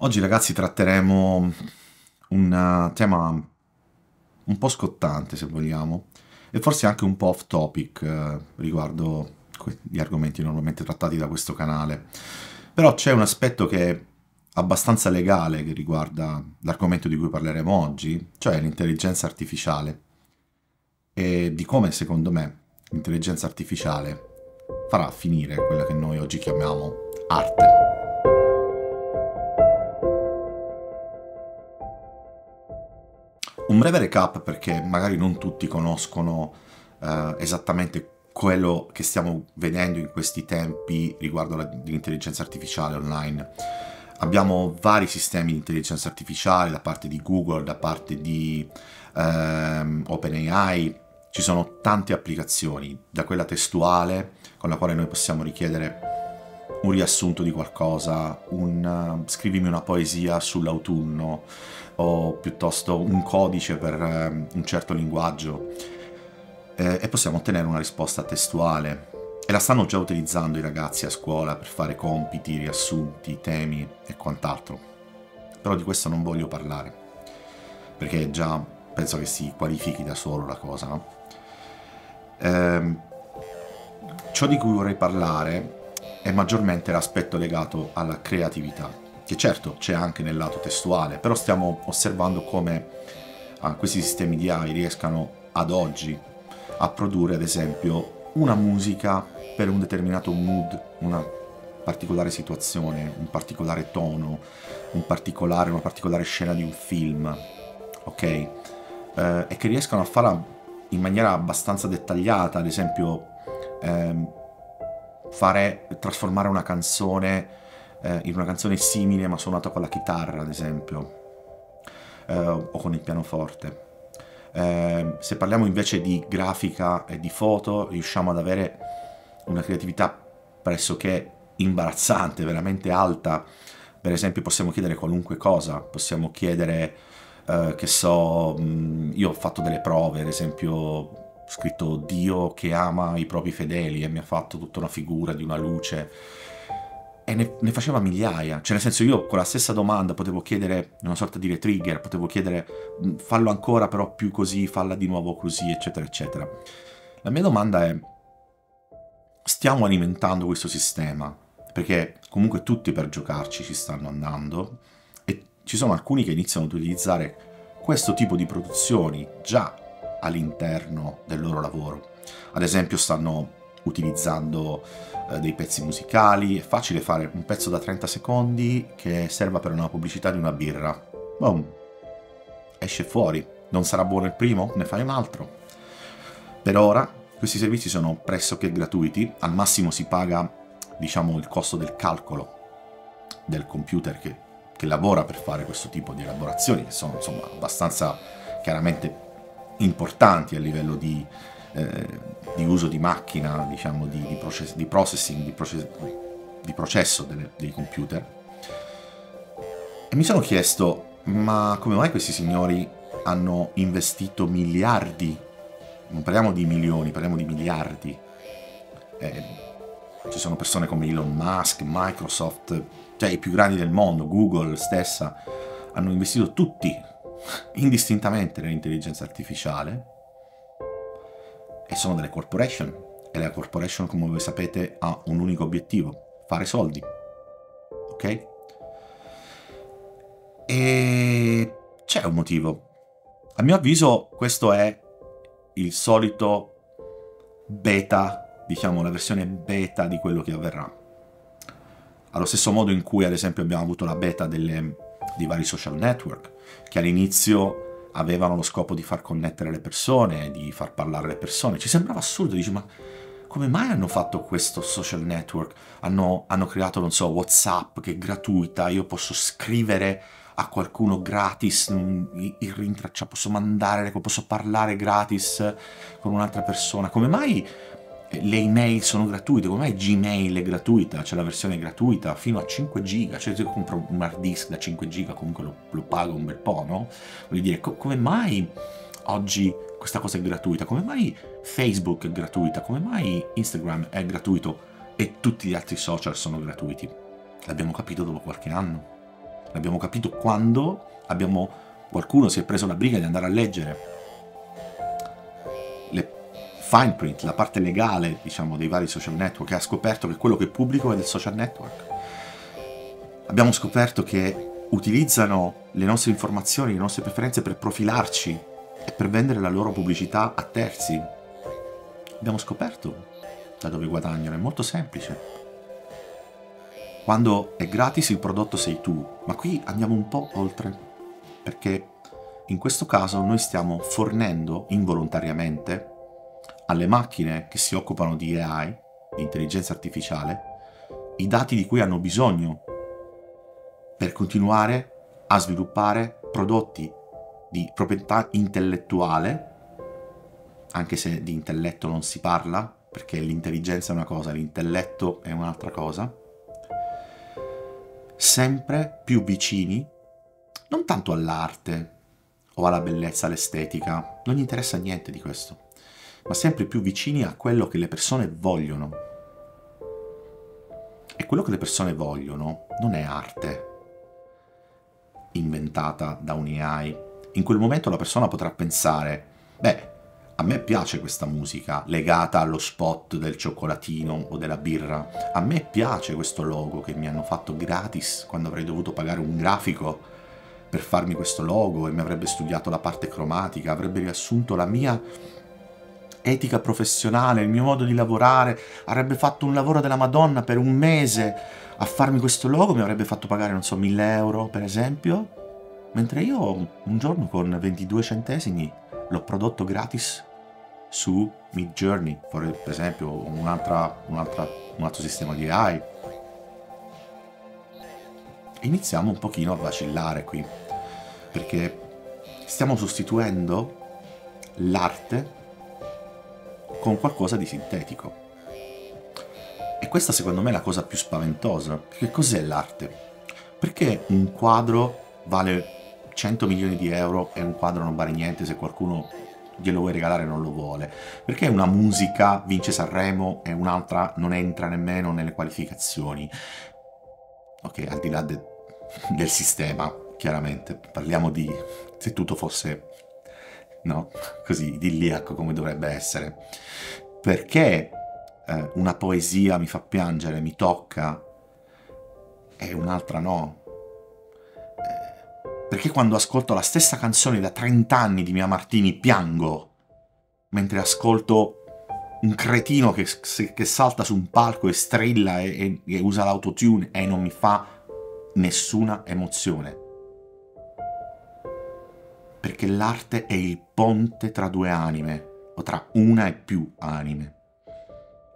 Oggi ragazzi tratteremo un tema un po' scottante se vogliamo e forse anche un po' off topic eh, riguardo gli argomenti normalmente trattati da questo canale. Però c'è un aspetto che è abbastanza legale che riguarda l'argomento di cui parleremo oggi, cioè l'intelligenza artificiale e di come secondo me l'intelligenza artificiale farà finire quella che noi oggi chiamiamo arte. Un breve recap perché magari non tutti conoscono uh, esattamente quello che stiamo vedendo in questi tempi riguardo all'intelligenza artificiale online. Abbiamo vari sistemi di intelligenza artificiale da parte di Google, da parte di um, OpenAI, ci sono tante applicazioni, da quella testuale con la quale noi possiamo richiedere un riassunto di qualcosa, un uh, scrivimi una poesia sull'autunno o piuttosto un codice per uh, un certo linguaggio eh, e possiamo ottenere una risposta testuale. E la stanno già utilizzando i ragazzi a scuola per fare compiti, riassunti, temi e quant'altro. Però di questo non voglio parlare, perché già penso che si qualifichi da solo la cosa, no? Eh, ciò di cui vorrei parlare è maggiormente l'aspetto legato alla creatività, che certo c'è anche nel lato testuale, però stiamo osservando come ah, questi sistemi di AI riescano ad oggi a produrre ad esempio una musica per un determinato mood, una particolare situazione, un particolare tono, un particolare, una particolare scena di un film, ok? Eh, e che riescano a farla in maniera abbastanza dettagliata, ad esempio ehm, fare, trasformare una canzone eh, in una canzone simile ma suonata con la chitarra, ad esempio, eh, o con il pianoforte. Eh, se parliamo invece di grafica e di foto, riusciamo ad avere una creatività pressoché imbarazzante, veramente alta. Per esempio possiamo chiedere qualunque cosa, possiamo chiedere, eh, che so, mh, io ho fatto delle prove, ad esempio scritto Dio che ama i propri fedeli e mi ha fatto tutta una figura di una luce e ne, ne, faceva migliaia, cioè nel senso io con la stessa domanda potevo chiedere una sorta di retrigger, potevo chiedere fallo ancora però più così, falla di nuovo così, eccetera, eccetera. La mia domanda è, stiamo alimentando questo sistema? Perché comunque tutti per giocarci ci stanno andando e ci sono alcuni che iniziano ad utilizzare questo tipo di produzioni già all'interno del loro lavoro. Ad esempio stanno utilizzando eh, dei pezzi musicali, è facile fare un pezzo da 30 secondi che serva per una pubblicità di una birra. Boom, esce fuori. Non sarà buono il primo? Ne fai un altro. Per ora questi servizi sono pressoché gratuiti, al massimo si paga diciamo il costo del calcolo del computer che, che lavora per fare questo tipo di elaborazioni, che sono insomma abbastanza chiaramente importanti a livello di, eh, di uso di macchina, diciamo, di, di, process- di processing, di, process- di processo delle, dei computer. E mi sono chiesto, ma come mai questi signori hanno investito miliardi? Non parliamo di milioni, parliamo di miliardi. Eh, ci sono persone come Elon Musk, Microsoft, cioè i più grandi del mondo, Google stessa, hanno investito tutti indistintamente nell'intelligenza artificiale e sono delle corporation e la corporation come voi sapete ha un unico obiettivo, fare soldi. Ok? E c'è un motivo. A mio avviso questo è il solito beta, diciamo la versione beta di quello che avverrà. Allo stesso modo in cui ad esempio abbiamo avuto la beta delle di vari social network, che all'inizio avevano lo scopo di far connettere le persone, di far parlare le persone. Ci sembrava assurdo, dici ma come mai hanno fatto questo social network? Hanno, hanno creato, non so, Whatsapp che è gratuita, io posso scrivere a qualcuno gratis, mm, il rintraccia, posso mandare, posso parlare gratis con un'altra persona. Come mai le email sono gratuite, come mai Gmail è gratuita, c'è la versione gratuita fino a 5 giga, cioè se io compro un hard disk da 5 giga comunque lo, lo pago un bel po', no? Voglio dire, co- come mai oggi questa cosa è gratuita? Come mai Facebook è gratuita? Come mai Instagram è gratuito e tutti gli altri social sono gratuiti? L'abbiamo capito dopo qualche anno. L'abbiamo capito quando abbiamo, qualcuno si è preso la briga di andare a leggere le fine print, la parte legale, diciamo, dei vari social network e ha scoperto che quello che pubblico è del social network. Abbiamo scoperto che utilizzano le nostre informazioni, le nostre preferenze per profilarci e per vendere la loro pubblicità a terzi. Abbiamo scoperto da dove guadagnano, è molto semplice. Quando è gratis il prodotto sei tu, ma qui andiamo un po' oltre, perché in questo caso noi stiamo fornendo involontariamente alle macchine che si occupano di AI, di intelligenza artificiale, i dati di cui hanno bisogno per continuare a sviluppare prodotti di proprietà intellettuale, anche se di intelletto non si parla, perché l'intelligenza è una cosa, l'intelletto è un'altra cosa, sempre più vicini, non tanto all'arte o alla bellezza, all'estetica, non gli interessa niente di questo, ma sempre più vicini a quello che le persone vogliono. E quello che le persone vogliono non è arte inventata da un AI. In quel momento la persona potrà pensare, beh, a me piace questa musica legata allo spot del cioccolatino o della birra. A me piace questo logo che mi hanno fatto gratis quando avrei dovuto pagare un grafico per farmi questo logo e mi avrebbe studiato la parte cromatica, avrebbe riassunto la mia etica professionale, il mio modo di lavorare, avrebbe fatto un lavoro della Madonna per un mese a farmi questo logo, mi avrebbe fatto pagare, non so, 1000 euro per esempio, mentre io un giorno con 22 centesimi l'ho prodotto gratis su Mid Journey, per esempio un, un'altra, un altro sistema di AI. Iniziamo un pochino a vacillare qui, perché stiamo sostituendo l'arte con qualcosa di sintetico. E questa secondo me è la cosa più spaventosa. Che cos'è l'arte? Perché un quadro vale 100 milioni di euro e un quadro non vale niente se qualcuno glielo vuoi regalare non lo vuole? Perché una musica vince Sanremo e un'altra non entra nemmeno nelle qualificazioni? Ok, al di là de- del sistema, chiaramente, parliamo di se tutto fosse no? Così idilliaco come dovrebbe essere. Perché eh, una poesia mi fa piangere, mi tocca e un'altra no? Eh, perché quando ascolto la stessa canzone da 30 anni di Mia Martini piango, mentre ascolto un cretino che, che salta su un palco e strilla e, e, e usa l'autotune e non mi fa nessuna emozione? Perché l'arte è il ponte tra due anime, o tra una e più anime.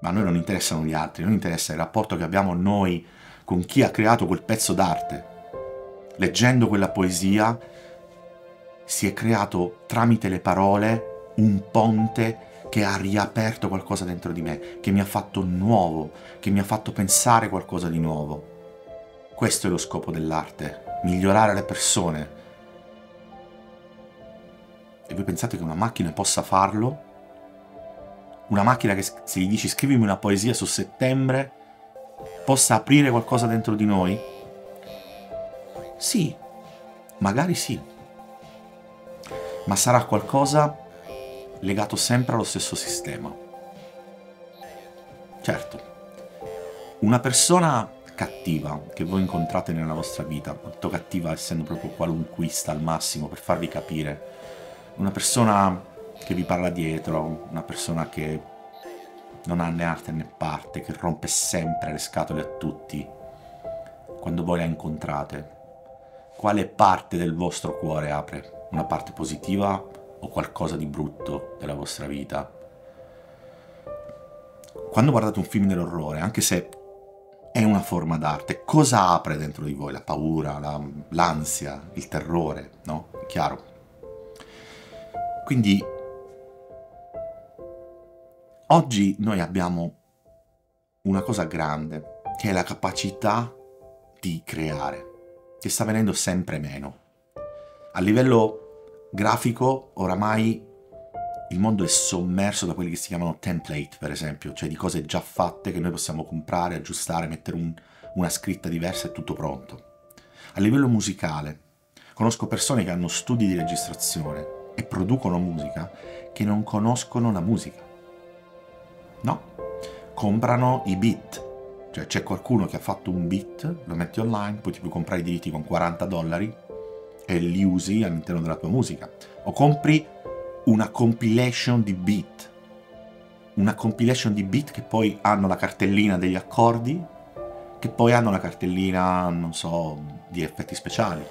Ma a noi non interessano gli altri, non interessa il rapporto che abbiamo noi con chi ha creato quel pezzo d'arte. Leggendo quella poesia si è creato tramite le parole un ponte che ha riaperto qualcosa dentro di me, che mi ha fatto nuovo, che mi ha fatto pensare qualcosa di nuovo. Questo è lo scopo dell'arte, migliorare le persone, e voi pensate che una macchina possa farlo? Una macchina che se gli dici scrivimi una poesia su settembre possa aprire qualcosa dentro di noi? Sì, magari sì. Ma sarà qualcosa legato sempre allo stesso sistema. Certo, una persona cattiva che voi incontrate nella vostra vita, molto cattiva essendo proprio qualunquista al massimo per farvi capire, una persona che vi parla dietro, una persona che non ha né arte né parte, che rompe sempre le scatole a tutti, quando voi la incontrate, quale parte del vostro cuore apre? Una parte positiva o qualcosa di brutto della vostra vita? Quando guardate un film dell'orrore, anche se è una forma d'arte, cosa apre dentro di voi? La paura, la, l'ansia, il terrore, no? Chiaro. Quindi oggi noi abbiamo una cosa grande, che è la capacità di creare, che sta venendo sempre meno. A livello grafico, oramai il mondo è sommerso da quelli che si chiamano template, per esempio, cioè di cose già fatte che noi possiamo comprare, aggiustare, mettere un, una scritta diversa e tutto pronto. A livello musicale, conosco persone che hanno studi di registrazione e producono musica che non conoscono la musica. No, comprano i beat. Cioè c'è qualcuno che ha fatto un beat, lo metti online, poi ti puoi comprare i diritti con 40 dollari e li usi all'interno della tua musica. O compri una compilation di beat. Una compilation di beat che poi hanno la cartellina degli accordi, che poi hanno la cartellina, non so, di effetti speciali.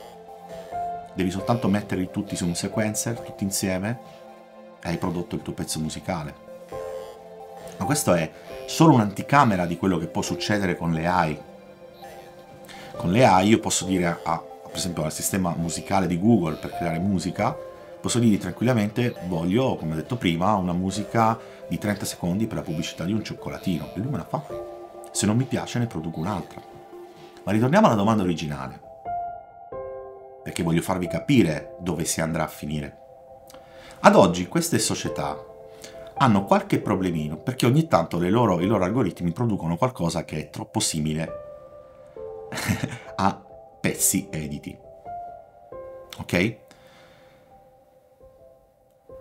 Devi soltanto metterli tutti su un sequencer, tutti insieme, e hai prodotto il tuo pezzo musicale. Ma questo è solo un'anticamera di quello che può succedere con le AI. Con le AI io posso dire a, a per esempio al sistema musicale di Google per creare musica, posso dire tranquillamente voglio, come ho detto prima, una musica di 30 secondi per la pubblicità di un cioccolatino e lui me la fa. Se non mi piace ne produco un'altra. Ma ritorniamo alla domanda originale, perché voglio farvi capire dove si andrà a finire. Ad oggi queste società hanno qualche problemino perché ogni tanto loro, i loro algoritmi producono qualcosa che è troppo simile a pezzi editi. Ok?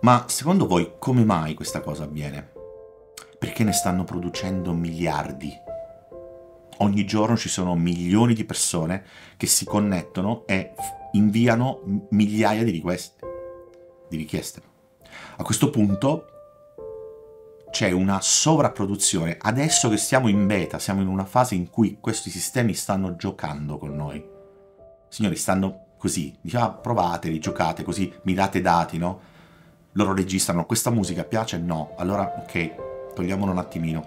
Ma secondo voi come mai questa cosa avviene? Perché ne stanno producendo miliardi. Ogni giorno ci sono milioni di persone che si connettono e inviano migliaia di richieste. Di richieste. A questo punto c'è una sovrapproduzione. Adesso che siamo in beta, siamo in una fase in cui questi sistemi stanno giocando con noi. Signori, stanno così, diciamo, ah, provateli, giocate così, mi date dati, no? loro registrano questa musica piace? No. Allora, ok, togliamolo un attimino.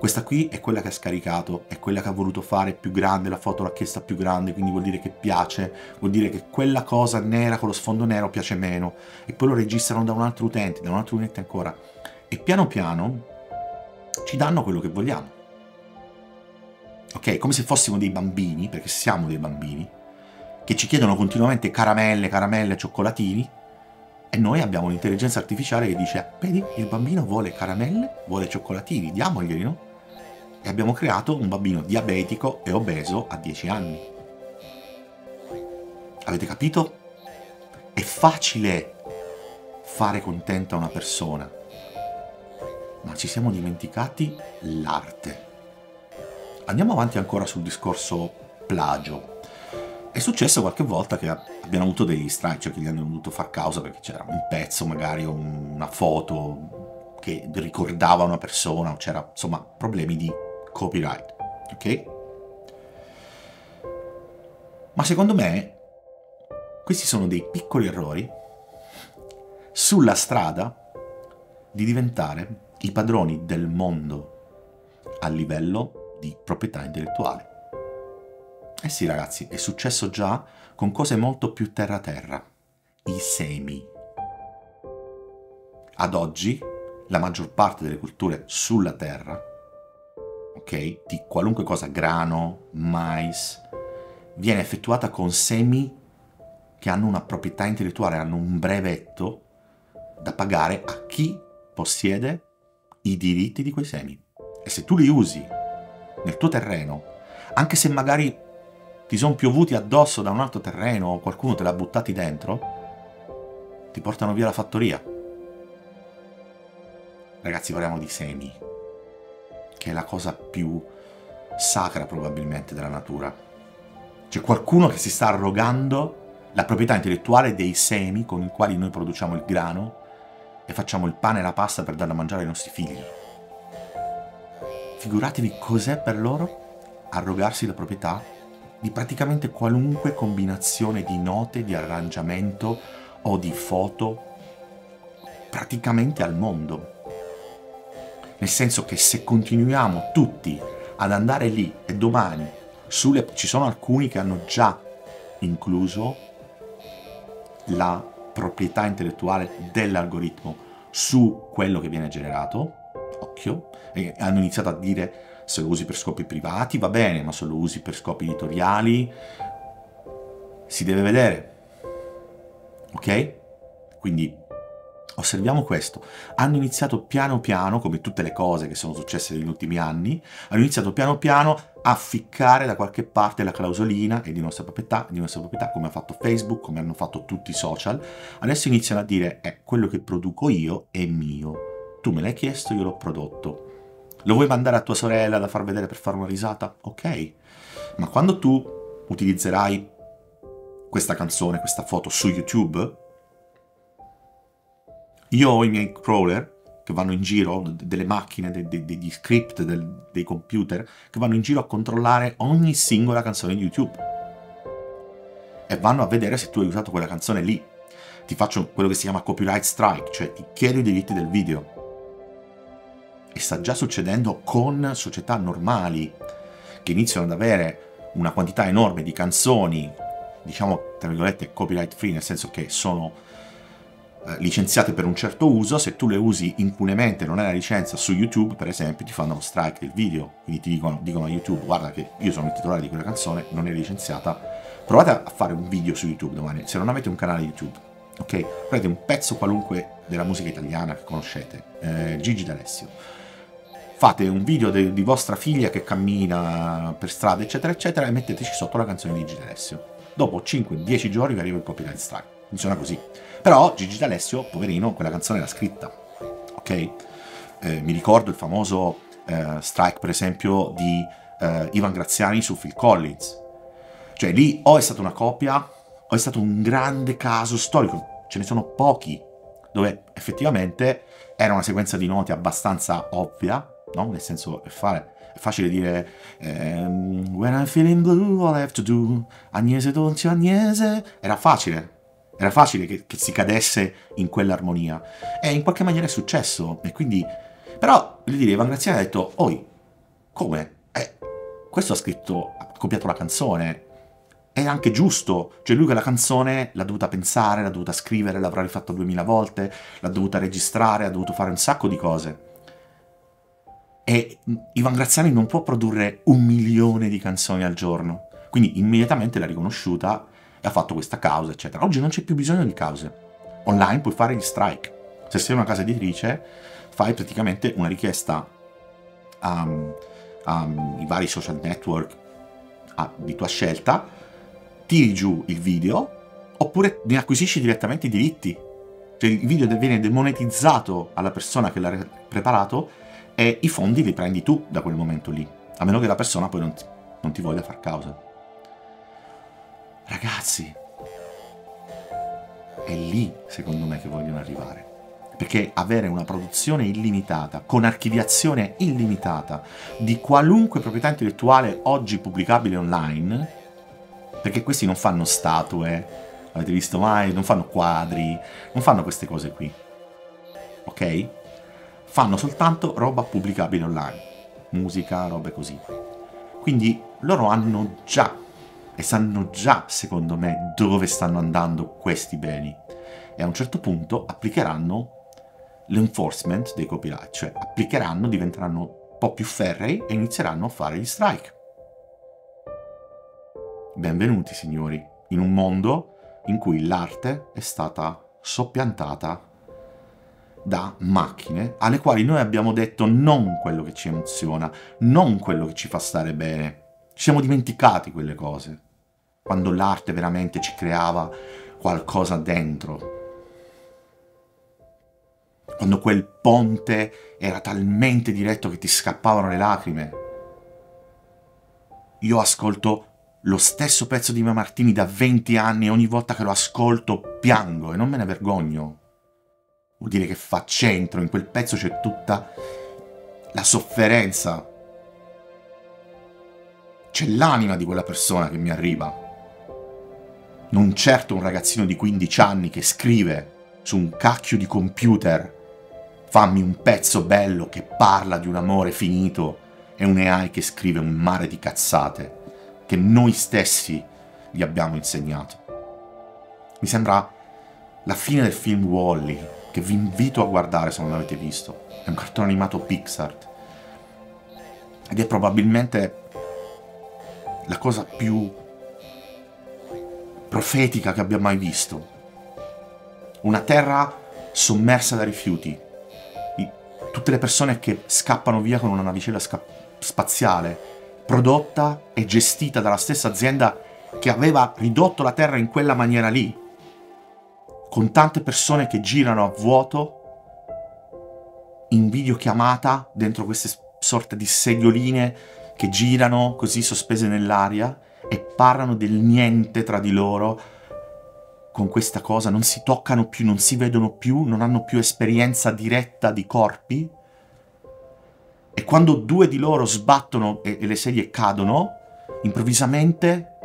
Questa qui è quella che ha scaricato, è quella che ha voluto fare più grande, la foto l'ha chiesta più grande, quindi vuol dire che piace, vuol dire che quella cosa nera con lo sfondo nero piace meno. E poi lo registrano da un altro utente, da un altro utente ancora. E piano piano ci danno quello che vogliamo. Ok? Come se fossimo dei bambini, perché siamo dei bambini, che ci chiedono continuamente caramelle, caramelle, cioccolatini, e noi abbiamo un'intelligenza artificiale che dice, vedi, il bambino vuole caramelle, vuole cioccolatini, diamoglieli, no? E abbiamo creato un bambino diabetico e obeso a 10 anni. Avete capito? È facile fare contenta una persona, ma ci siamo dimenticati l'arte. Andiamo avanti ancora sul discorso plagio. È successo qualche volta che abbiano avuto degli strike, cioè che gli hanno dovuto far causa perché c'era un pezzo, magari una foto che ricordava una persona, o c'era insomma problemi di copyright, ok? Ma secondo me questi sono dei piccoli errori sulla strada di diventare i padroni del mondo a livello di proprietà intellettuale. Eh sì ragazzi, è successo già con cose molto più terra-terra. I semi. Ad oggi la maggior parte delle culture sulla Terra, ok, di qualunque cosa, grano, mais, viene effettuata con semi che hanno una proprietà intellettuale, hanno un brevetto da pagare a chi possiede i diritti di quei semi. E se tu li usi nel tuo terreno, anche se magari ti sono piovuti addosso da un altro terreno o qualcuno te l'ha buttati dentro, ti portano via la fattoria. Ragazzi, parliamo di semi, che è la cosa più sacra probabilmente della natura. C'è qualcuno che si sta arrogando la proprietà intellettuale dei semi con i quali noi produciamo il grano e facciamo il pane e la pasta per darla a mangiare ai nostri figli. Figuratevi cos'è per loro arrogarsi la proprietà di praticamente qualunque combinazione di note, di arrangiamento o di foto praticamente al mondo. Nel senso che se continuiamo tutti ad andare lì e domani sulle, ci sono alcuni che hanno già incluso la proprietà intellettuale dell'algoritmo su quello che viene generato, occhio, e hanno iniziato a dire se lo usi per scopi privati va bene, ma se lo usi per scopi editoriali si deve vedere. Ok? Quindi osserviamo questo. Hanno iniziato piano piano, come tutte le cose che sono successe negli ultimi anni, hanno iniziato piano piano a ficcare da qualche parte la clausolina è di nostra proprietà, di nostra proprietà, come ha fatto Facebook, come hanno fatto tutti i social. Adesso iniziano a dire, eh, quello che produco io è mio. Tu me l'hai chiesto, io l'ho prodotto. Lo vuoi mandare a tua sorella da far vedere per fare una risata? Ok. Ma quando tu utilizzerai questa canzone, questa foto su YouTube, io ho i miei crawler che vanno in giro, delle macchine, de, de, degli script, del, dei computer, che vanno in giro a controllare ogni singola canzone di YouTube. E vanno a vedere se tu hai usato quella canzone lì. Ti faccio quello che si chiama copyright strike, cioè ti chiedo i diritti del video. E sta già succedendo con società normali che iniziano ad avere una quantità enorme di canzoni, diciamo tra virgolette copyright free, nel senso che sono licenziate per un certo uso, se tu le usi impunemente, non hai la licenza su YouTube, per esempio, ti fanno lo strike del video. Quindi ti dicono, dicono a YouTube, guarda che io sono il titolare di quella canzone, non è licenziata. Provate a fare un video su YouTube domani, se non avete un canale YouTube, ok? Prendete un pezzo qualunque della musica italiana che conoscete, eh, Gigi D'Alessio. Fate un video de- di vostra figlia che cammina per strada, eccetera, eccetera, e metteteci sotto la canzone di Gigi D'Alessio. Dopo 5-10 giorni vi arriva il copyright strike. Funziona così. Però Gigi D'Alessio, poverino, quella canzone l'ha scritta, ok? Eh, mi ricordo il famoso eh, strike, per esempio, di eh, Ivan Graziani su Phil Collins. Cioè lì o è stata una copia o è stato un grande caso storico, ce ne sono pochi, dove effettivamente era una sequenza di note abbastanza ovvia, no? Nel senso, è, fare, è facile dire ehm, When I'm feeling blue, all I have to do Agnese dolce Agnese, era facile, era facile che, che si cadesse in quell'armonia. E in qualche maniera è successo. E quindi... Però, voglio dire, Ivan Graziani ha detto, oi, come? Eh, questo ha scritto, ha copiato la canzone. È anche giusto. Cioè lui quella canzone l'ha dovuta pensare, l'ha dovuta scrivere, l'avrà rifatta duemila volte, l'ha dovuta registrare, ha dovuto fare un sacco di cose. E Ivan Graziani non può produrre un milione di canzoni al giorno. Quindi immediatamente l'ha riconosciuta e ha fatto questa causa, eccetera. Oggi non c'è più bisogno di cause. Online puoi fare gli strike. Se sei una casa editrice, fai praticamente una richiesta ai vari social network a, di tua scelta, tiri giù il video, oppure ne acquisisci direttamente i diritti. Cioè il video viene demonetizzato alla persona che l'ha preparato e i fondi li prendi tu da quel momento lì, a meno che la persona poi non ti, non ti voglia far causa. Ragazzi, è lì secondo me che vogliono arrivare. Perché avere una produzione illimitata, con archiviazione illimitata, di qualunque proprietà intellettuale oggi pubblicabile online, perché questi non fanno statue, avete visto mai? Non fanno quadri, non fanno queste cose qui. Ok? Fanno soltanto roba pubblicabile online. Musica, robe così. Quindi loro hanno già e sanno già, secondo me, dove stanno andando questi beni. E a un certo punto applicheranno l'enforcement dei copyright, cioè applicheranno, diventeranno un po' più ferrei e inizieranno a fare gli strike. Benvenuti, signori, in un mondo in cui l'arte è stata soppiantata da macchine alle quali noi abbiamo detto non quello che ci emoziona, non quello che ci fa stare bene. Ci siamo dimenticati quelle cose quando l'arte veramente ci creava qualcosa dentro. Quando quel ponte era talmente diretto che ti scappavano le lacrime. Io ascolto lo stesso pezzo di Mia Martini da 20 anni e ogni volta che lo ascolto piango e non me ne vergogno. Vuol dire che fa centro, in quel pezzo c'è tutta la sofferenza. C'è l'anima di quella persona che mi arriva non certo un ragazzino di 15 anni che scrive su un cacchio di computer fammi un pezzo bello che parla di un amore finito e un AI che scrive un mare di cazzate che noi stessi gli abbiamo insegnato. Mi sembra la fine del film Wally, che vi invito a guardare se non l'avete visto. È un cartone animato Pixar. Ed è probabilmente la cosa più profetica che abbia mai visto. Una terra sommersa da rifiuti. I, tutte le persone che scappano via con una navicella sca- spaziale prodotta e gestita dalla stessa azienda che aveva ridotto la Terra in quella maniera lì, con tante persone che girano a vuoto in videochiamata dentro queste sorte di seggioline che girano così sospese nell'aria e parlano del niente tra di loro con questa cosa, non si toccano più, non si vedono più, non hanno più esperienza diretta di corpi. E quando due di loro sbattono e, e le sedie cadono, improvvisamente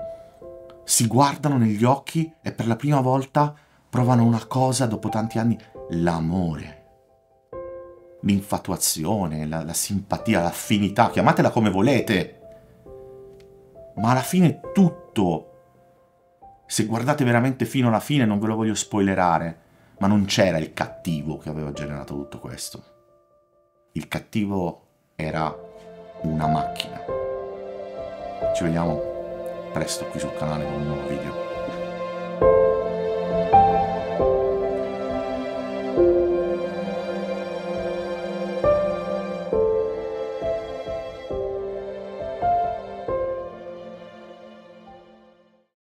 si guardano negli occhi e per la prima volta provano una cosa dopo tanti anni, l'amore l'infatuazione, la, la simpatia, l'affinità, chiamatela come volete. Ma alla fine tutto, se guardate veramente fino alla fine, non ve lo voglio spoilerare, ma non c'era il cattivo che aveva generato tutto questo. Il cattivo era una macchina. Ci vediamo presto qui sul canale con un nuovo video.